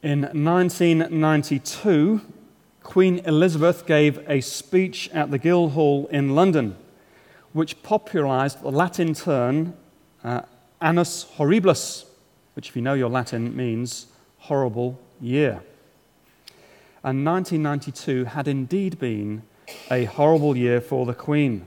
In 1992, Queen Elizabeth gave a speech at the Guildhall in London, which popularized the Latin term uh, annus horribilis, which, if you know your Latin, means horrible year. And 1992 had indeed been a horrible year for the Queen.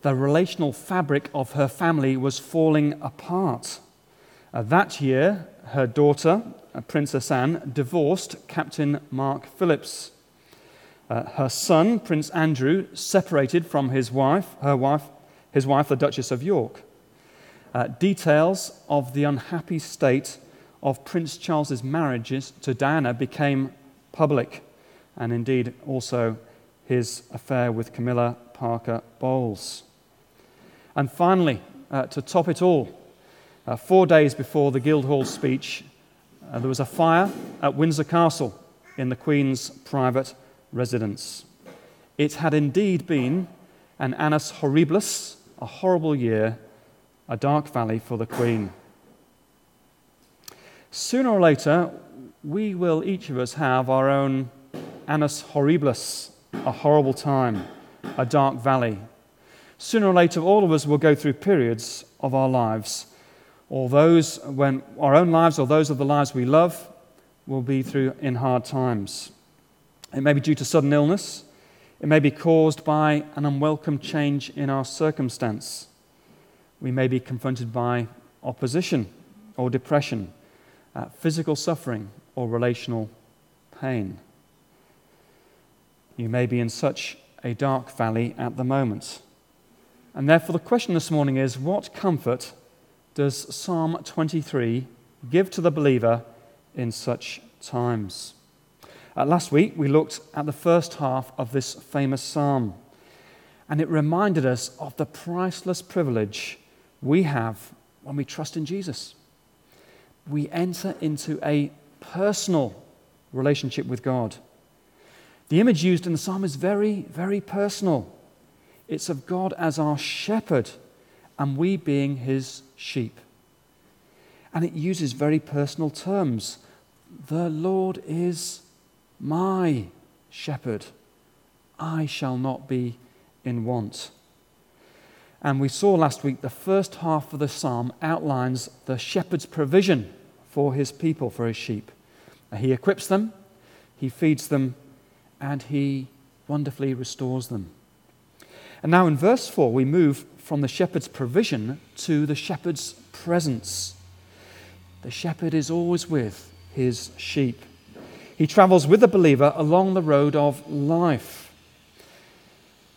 The relational fabric of her family was falling apart. Uh, that year, her daughter, Princess Anne, divorced Captain Mark Phillips. Uh, her son, Prince Andrew, separated from his wife, her wife, his wife, the Duchess of York. Uh, details of the unhappy state of Prince Charles's marriages to Diana became public, and indeed also his affair with Camilla Parker Bowles. And finally, uh, to top it all, uh, four days before the Guildhall speech, uh, there was a fire at Windsor Castle in the Queen's private residence. It had indeed been an annus horribilis, a horrible year, a dark valley for the Queen. Sooner or later, we will each of us have our own annus horribilis, a horrible time, a dark valley. Sooner or later, all of us will go through periods of our lives or those when our own lives or those of the lives we love will be through in hard times. It may be due to sudden illness, it may be caused by an unwelcome change in our circumstance. We may be confronted by opposition or depression, uh, physical suffering or relational pain. You may be in such a dark valley at the moment. And therefore, the question this morning is what comfort does Psalm 23 give to the believer in such times? Uh, last week, we looked at the first half of this famous psalm, and it reminded us of the priceless privilege we have when we trust in Jesus. We enter into a personal relationship with God. The image used in the psalm is very, very personal. It's of God as our shepherd and we being his sheep. And it uses very personal terms. The Lord is my shepherd. I shall not be in want. And we saw last week the first half of the psalm outlines the shepherd's provision for his people, for his sheep. He equips them, he feeds them, and he wonderfully restores them. And now in verse 4, we move from the shepherd's provision to the shepherd's presence. The shepherd is always with his sheep. He travels with the believer along the road of life.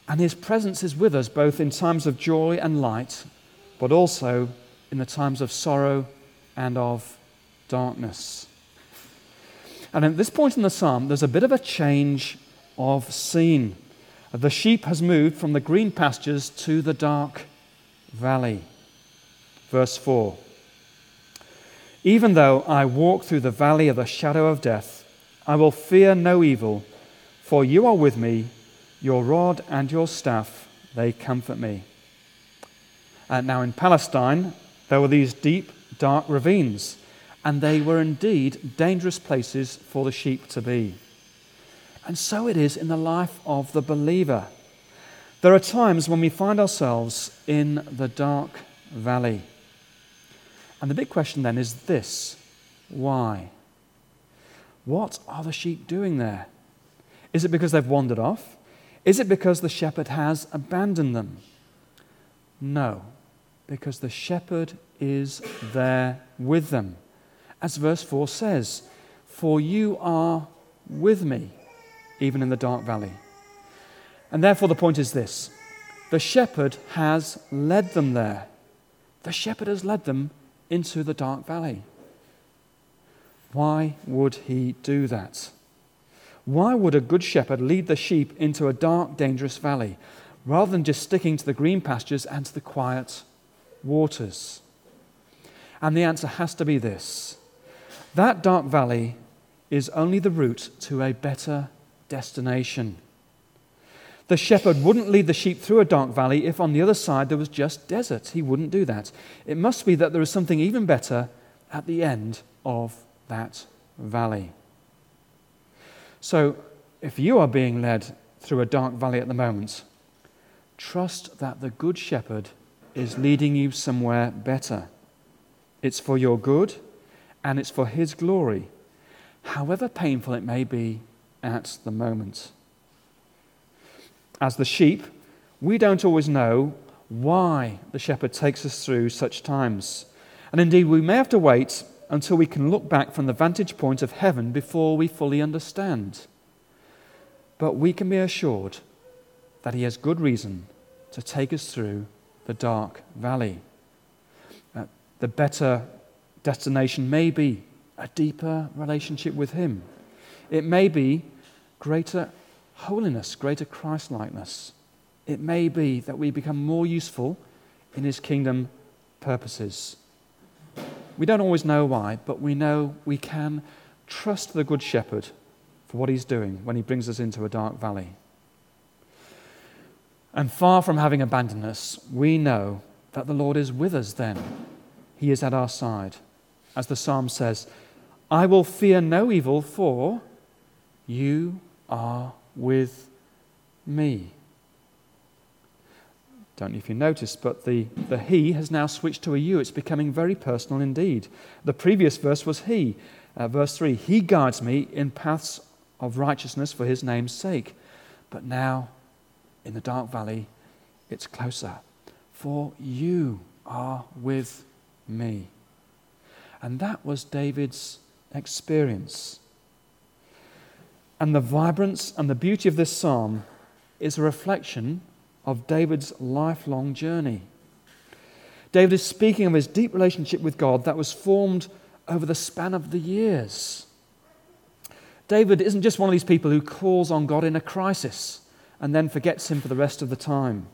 And his presence is with us both in times of joy and light, but also in the times of sorrow and of darkness. And at this point in the psalm, there's a bit of a change of scene. The sheep has moved from the green pastures to the dark valley. Verse 4 Even though I walk through the valley of the shadow of death, I will fear no evil, for you are with me, your rod and your staff, they comfort me. And now in Palestine, there were these deep, dark ravines, and they were indeed dangerous places for the sheep to be. And so it is in the life of the believer. There are times when we find ourselves in the dark valley. And the big question then is this why? What are the sheep doing there? Is it because they've wandered off? Is it because the shepherd has abandoned them? No, because the shepherd is there with them. As verse 4 says, For you are with me even in the dark valley. And therefore, the point is this the shepherd has led them there. The shepherd has led them into the dark valley. Why would he do that? Why would a good shepherd lead the sheep into a dark, dangerous valley rather than just sticking to the green pastures and to the quiet waters? And the answer has to be this that dark valley is only the route to a better destination. The shepherd wouldn't lead the sheep through a dark valley if on the other side there was just desert. He wouldn't do that. It must be that there is something even better at the end of that valley. So, if you are being led through a dark valley at the moment, trust that the Good Shepherd is leading you somewhere better. It's for your good and it's for His glory, however painful it may be at the moment. As the sheep, we don't always know why the shepherd takes us through such times. And indeed, we may have to wait until we can look back from the vantage point of heaven before we fully understand. But we can be assured that He has good reason to take us through the dark valley. Uh, the better destination may be a deeper relationship with Him, it may be greater holiness, greater Christlikeness. It may be that we become more useful in His kingdom purposes. We don't always know why, but we know we can trust the Good Shepherd for what He's doing when He brings us into a dark valley. And far from having abandoned us, we know that the Lord is with us then. He is at our side. As the psalm says, I will fear no evil, for you are with me. Don't know if you noticed, but the, the he has now switched to a you. It's becoming very personal indeed. The previous verse was he. Uh, verse 3 He guides me in paths of righteousness for his name's sake. But now, in the dark valley, it's closer. For you are with me. And that was David's experience. And the vibrance and the beauty of this psalm is a reflection of David's lifelong journey. David is speaking of his deep relationship with God that was formed over the span of the years. David isn't just one of these people who calls on God in a crisis and then forgets him for the rest of the time.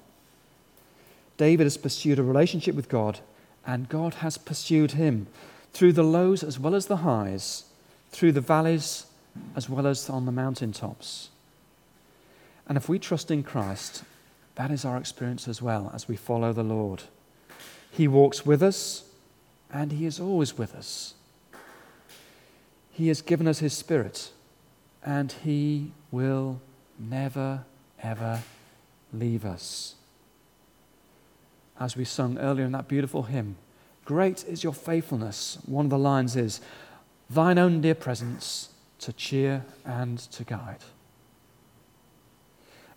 David has pursued a relationship with God, and God has pursued him through the lows as well as the highs, through the valleys as well as on the mountaintops. And if we trust in Christ, that is our experience as well as we follow the Lord. He walks with us, and He is always with us. He has given us His Spirit, and He will never, ever leave us. As we sung earlier in that beautiful hymn, Great is your faithfulness. One of the lines is, Thine own dear presence to cheer and to guide.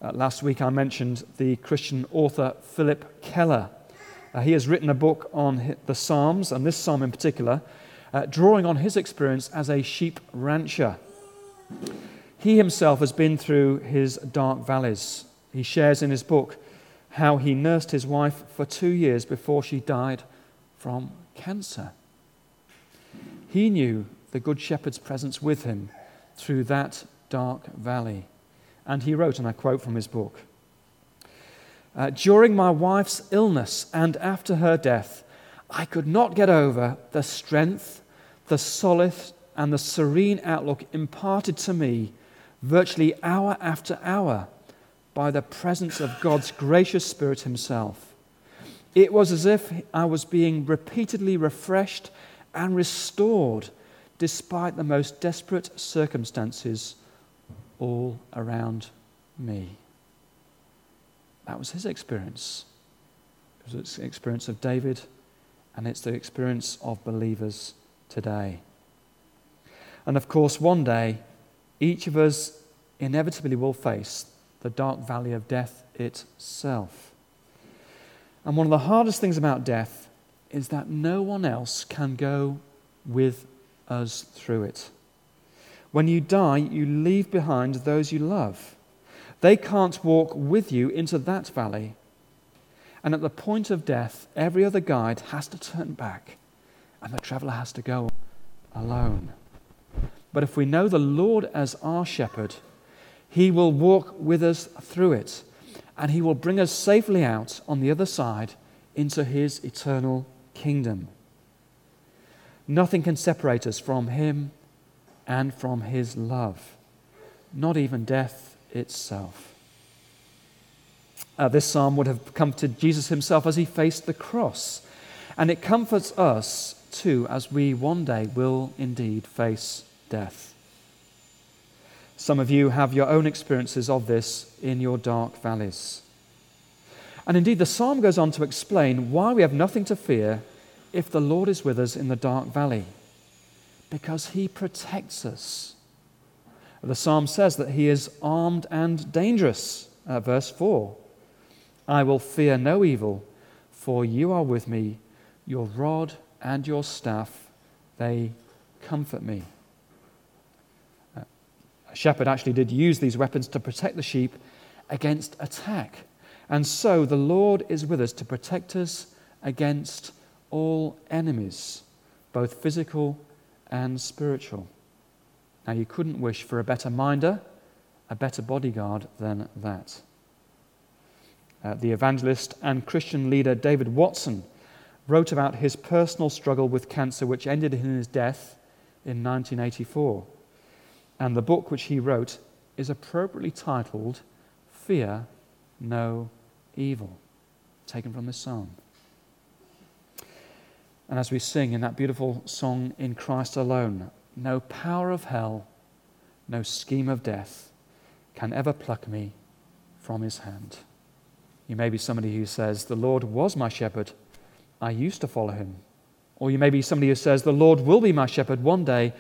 Uh, last week I mentioned the Christian author Phillip Keller. Uh, he has written a book on the Psalms, and this psalm in particular, uh, drawing on his experience as a sheep rancher. He himself has been through his dark valleys. He shares in his book how he nursed his wife for two years before she died from cancer. He knew the Good Shepherd's presence with him through that dark valley. And he wrote, and I quote from his book uh, During my wife's illness and after her death, I could not get over the strength, the solace, and the serene outlook imparted to me virtually hour after hour by the presence of God's gracious Spirit Himself. It was as if I was being repeatedly refreshed and restored despite the most desperate circumstances all around me. That was his experience. It was the experience of David, and it's the experience of believers today. And of course, one day, each of us inevitably will face the dark valley of death itself. And one of the hardest things about death is that no one else can go with us through it. When you die, you leave behind those you love. They can't walk with you into that valley. And at the point of death, every other guide has to turn back, and the traveler has to go alone. But if we know the Lord as our shepherd, he will walk with us through it, and he will bring us safely out on the other side into his eternal kingdom. Nothing can separate us from Him and from His love, not even death itself. Uh, this psalm would have come to Jesus himself as he faced the cross. And it comforts us too as we one day will indeed face death. Some of you have your own experiences of this in your dark valleys. And indeed, the psalm goes on to explain why we have nothing to fear if the Lord is with us in the dark valley. Because he protects us. The psalm says that he is armed and dangerous. Uh, verse 4 I will fear no evil, for you are with me. Your rod and your staff, they comfort me. Uh, a shepherd actually did use these weapons to protect the sheep against attack. And so the Lord is with us to protect us against all enemies, both physical and spiritual. Now, you couldn't wish for a better minder, a better bodyguard than that. Uh, the evangelist and Christian leader David Watson wrote about his personal struggle with cancer, which ended in his death in 1984. And the book which he wrote is appropriately titled Fear No Evil, taken from this psalm. And as we sing in that beautiful song, In Christ Alone, no power of hell, no scheme of death can ever pluck me from his hand. You may be somebody who says, The Lord was my shepherd. I used to follow him. Or you may be somebody who says, The Lord will be my shepherd one day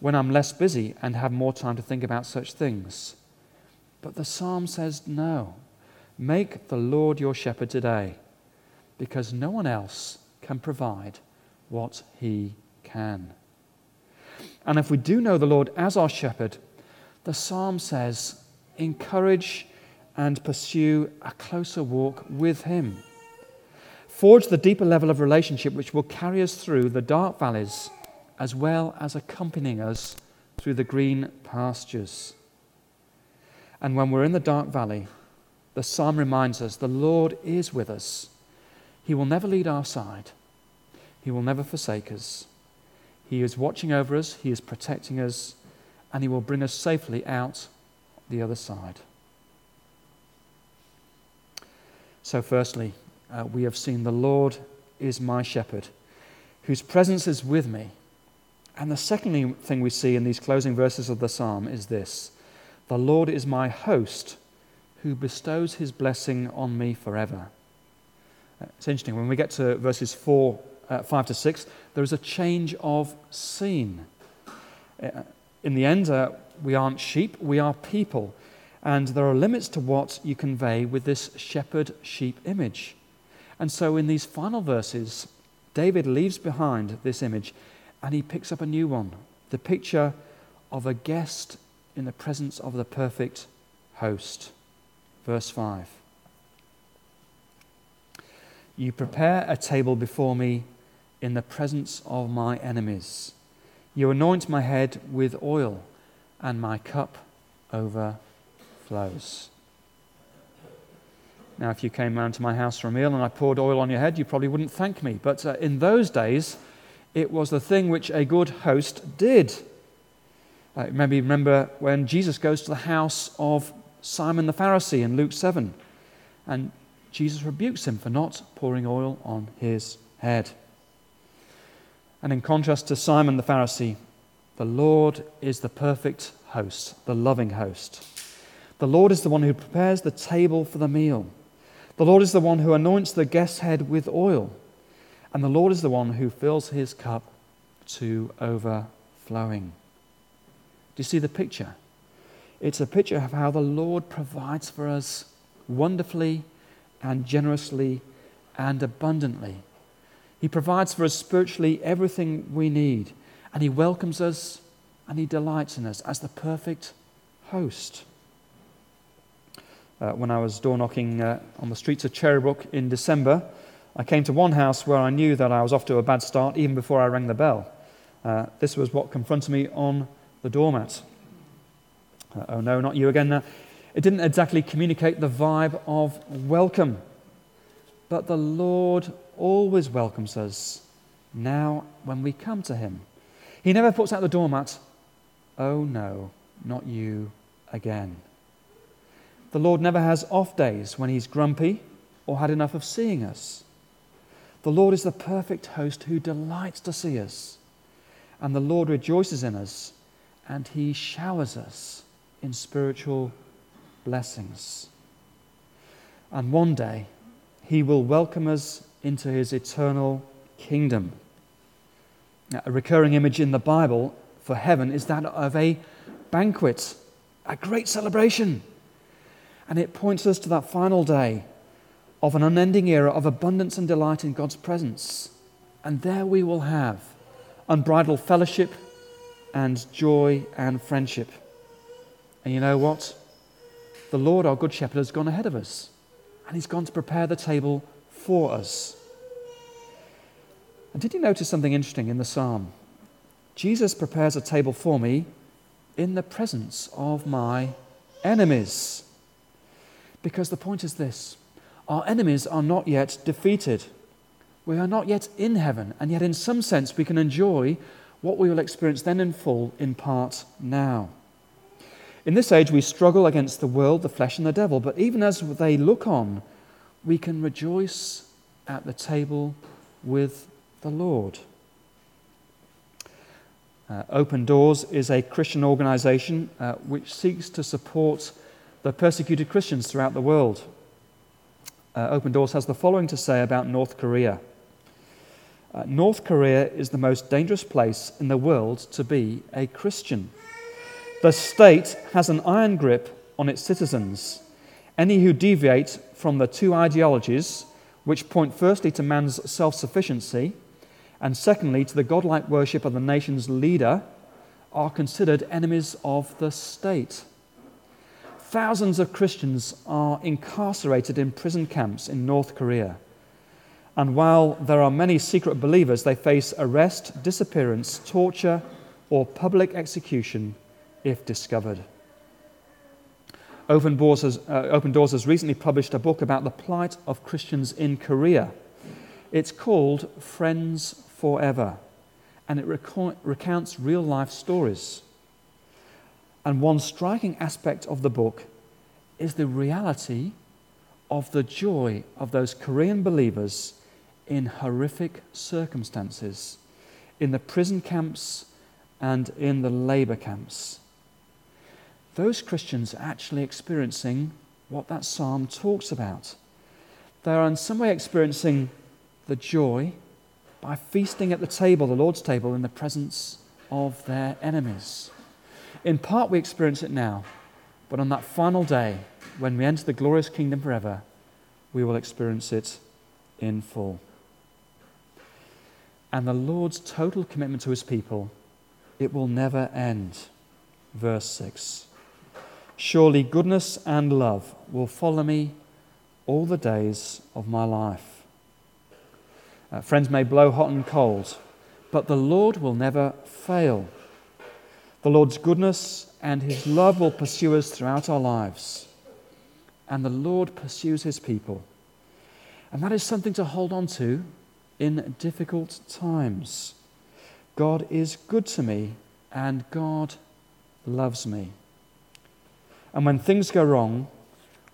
when I'm less busy and have more time to think about such things. But the psalm says, No. Make the Lord your shepherd today, because no one else can provide what he can. And if we do know the Lord as our shepherd, the psalm says, encourage and pursue a closer walk with him. Forge the deeper level of relationship which will carry us through the dark valleys as well as accompanying us through the green pastures. And when we're in the dark valley, the psalm reminds us the Lord is with us. He will never lead our side, He will never forsake us. He is watching over us, He is protecting us, and He will bring us safely out the other side. So, firstly, uh, we have seen the Lord is my shepherd, whose presence is with me. And the second thing we see in these closing verses of the psalm is this The Lord is my host who bestows his blessing on me forever. It's interesting, when we get to verses 4, uh, 5 to 6, there is a change of scene. Uh, in the end, uh, we aren't sheep, we are people. And there are limits to what you convey with this shepherd sheep image. And so, in these final verses, David leaves behind this image and he picks up a new one the picture of a guest in the presence of the perfect host. Verse 5 You prepare a table before me in the presence of my enemies. You anoint my head with oil, and my cup overflows. Now, if you came round to my house for a meal and I poured oil on your head, you probably wouldn't thank me. But uh, in those days, it was the thing which a good host did. Uh, maybe remember when Jesus goes to the house of Simon the Pharisee in Luke 7. And Jesus rebukes him for not pouring oil on his head. And in contrast to Simon the Pharisee, the Lord is the perfect host, the loving host. The Lord is the one who prepares the table for the meal. The Lord is the one who anoints the guest's head with oil. And the Lord is the one who fills his cup to overflowing. Do you see the picture? It's a picture of how the Lord provides for us wonderfully and generously and abundantly. He provides for us spiritually everything we need, and He welcomes us and He delights in us as the perfect host. Uh, when I was door knocking uh, on the streets of Cherrybrook in December, I came to one house where I knew that I was off to a bad start even before I rang the bell. Uh, this was what confronted me on the doormat. Uh, oh no, not you again. It didn't exactly communicate the vibe of welcome. But the Lord always welcomes us now when we come to Him. He never puts out the doormat, oh no, not you again. The Lord never has off days when He's grumpy or had enough of seeing us. The Lord is the perfect host who delights to see us, and the Lord rejoices in us and He showers us in spiritual blessings. And one day, He will welcome us into His eternal kingdom. Now, a recurring image in the Bible for heaven is that of a banquet, a great celebration. And it points us to that final day of an unending era of abundance and delight in God's presence. And there we will have unbridled fellowship and joy and friendship. And you know what? The Lord, our Good Shepherd, has gone ahead of us, and He's gone to prepare the table for us. And did you notice something interesting in the psalm? Jesus prepares a table for me in the presence of my enemies. Because the point is this our enemies are not yet defeated. We are not yet in heaven, and yet, in some sense, we can enjoy what we will experience then in full, in part now. In this age, we struggle against the world, the flesh, and the devil, but even as they look on, we can rejoice at the table with the Lord. Uh, Open Doors is a Christian organization uh, which seeks to support the persecuted Christians throughout the world. Uh, Open Doors has the following to say about North Korea uh, North Korea is the most dangerous place in the world to be a Christian. The state has an iron grip on its citizens. Any who deviate from the two ideologies, which point firstly to man's self sufficiency and secondly to the godlike worship of the nation's leader, are considered enemies of the state. Thousands of Christians are incarcerated in prison camps in North Korea. And while there are many secret believers, they face arrest, disappearance, torture, or public execution if discovered. Open Doors, has, uh, Open Doors has recently published a book about the plight of Christians in Korea. It's called Friends Forever, and it recounts real life stories. And one striking aspect of the book is the reality of the joy of those Korean believers in horrific circumstances, in the prison camps and in the labor camps those Christians are actually experiencing what that psalm talks about. They are in some way experiencing the joy by feasting at the table, the Lord's table, in the presence of their enemies. In part, we experience it now, but on that final day, when we enter the glorious kingdom forever, we will experience it in full. And the Lord's total commitment to his people, it will never end. Verse 6. Surely goodness and love will follow me all the days of my life. Uh, friends may blow hot and cold, but the Lord will never fail. The Lord's goodness and his love will pursue us throughout our lives. And the Lord pursues his people. And that is something to hold on to in difficult times. God is good to me, and God loves me. And when things go wrong,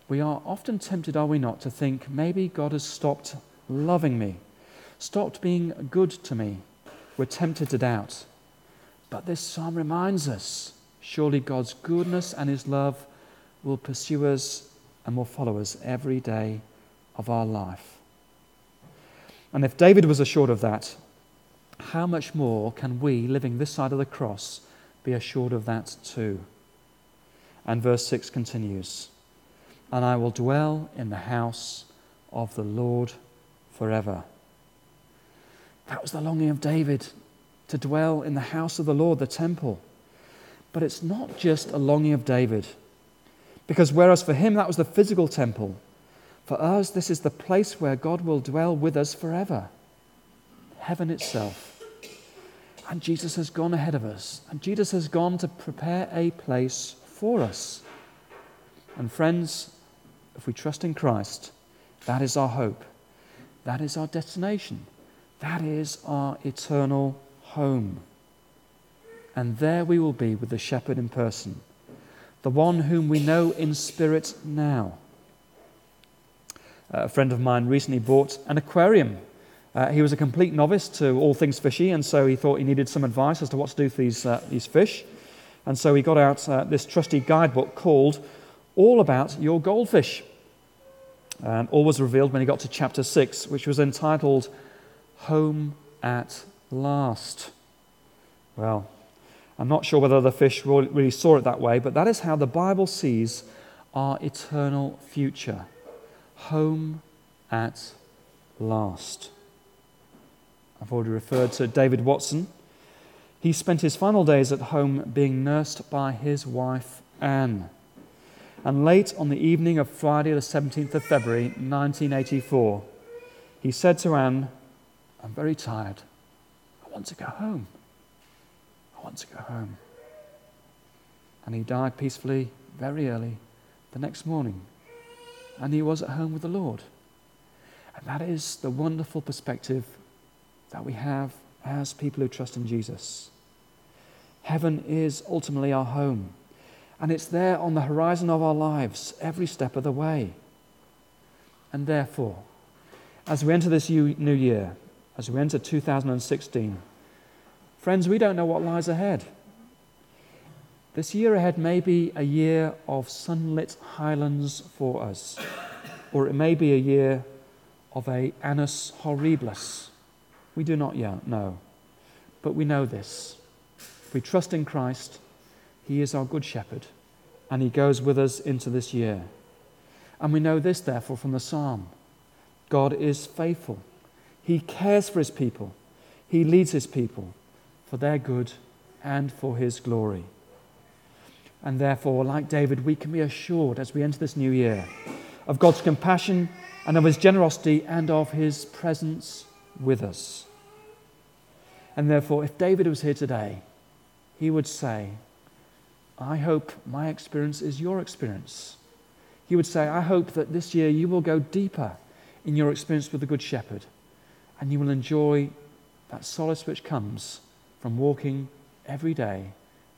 we are often tempted, are we not, to think maybe God has stopped loving me, stopped being good to me. We're tempted to doubt. But this psalm reminds us surely God's goodness and his love will pursue us and will follow us every day of our life. And if David was assured of that, how much more can we, living this side of the cross, be assured of that too? And verse 6 continues And I will dwell in the house of the Lord forever. That was the longing of David to dwell in the house of the Lord, the temple. But it's not just a longing of David, because whereas for him that was the physical temple, for us this is the place where God will dwell with us forever heaven itself. And Jesus has gone ahead of us, and Jesus has gone to prepare a place for us. And friends, if we trust in Christ, that is our hope. That is our destination. That is our eternal home. And there we will be with the shepherd in person, the one whom we know in spirit now. A friend of mine recently bought an aquarium. Uh, he was a complete novice to all things fishy, and so he thought he needed some advice as to what to do for these, uh, these fish. And so he got out uh, this trusty guidebook called All About Your Goldfish. And all was revealed when he got to chapter 6, which was entitled Home at Last. Well, I'm not sure whether the fish really saw it that way, but that is how the Bible sees our eternal future. Home at last. I've already referred to David Watson. He spent his final days at home being nursed by his wife, Anne. And late on the evening of Friday, the 17th of February, 1984, he said to Anne, I'm very tired. I want to go home. I want to go home. And he died peacefully very early the next morning. And he was at home with the Lord. And that is the wonderful perspective that we have as people who trust in Jesus. Heaven is ultimately our home, and it's there on the horizon of our lives every step of the way. And therefore, as we enter this new year, as we enter 2016, friends, we don't know what lies ahead. This year ahead may be a year of sunlit highlands for us, or it may be a year of a annus horribilis. We do not yet know, but we know this. We trust in Christ, He is our good shepherd, and He goes with us into this year. And we know this, therefore, from the psalm God is faithful. He cares for His people, He leads His people for their good and for His glory. And therefore, like David, we can be assured as we enter this new year of God's compassion and of his generosity and of his presence with us. And therefore, if David was here today, he would say, I hope my experience is your experience. He would say, I hope that this year you will go deeper in your experience with the Good Shepherd and you will enjoy that solace which comes from walking every day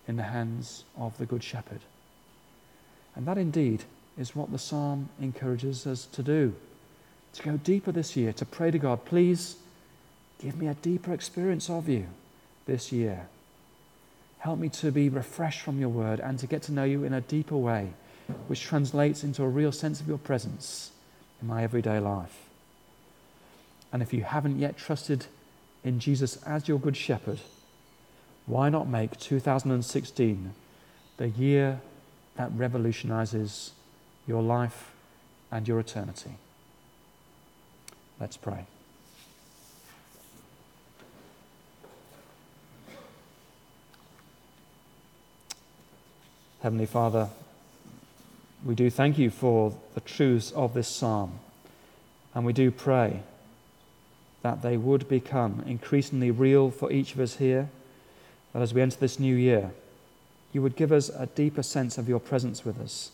in the hands of the Good Shepherd. And that indeed is what the psalm encourages us to do to go deeper this year, to pray to God, please give me a deeper experience of you this year. Help me to be refreshed from your word and to get to know you in a deeper way, which translates into a real sense of your presence in my everyday life. And if you haven't yet trusted in Jesus as your good shepherd, why not make 2016 the year that revolutionizes your life and your eternity? Let's pray. Heavenly Father, we do thank you for the truths of this psalm, and we do pray that they would become increasingly real for each of us here, that as we enter this new year, you would give us a deeper sense of your presence with us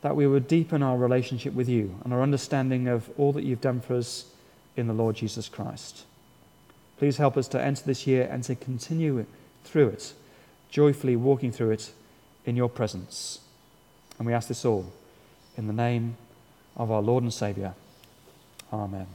that we would deepen our relationship with you and our understanding of all that you've done for us in the Lord Jesus Christ. Please help us to enter this year and to continue through it, joyfully walking through it in your presence. And we ask this all in the name of our Lord and Saviour. Amen.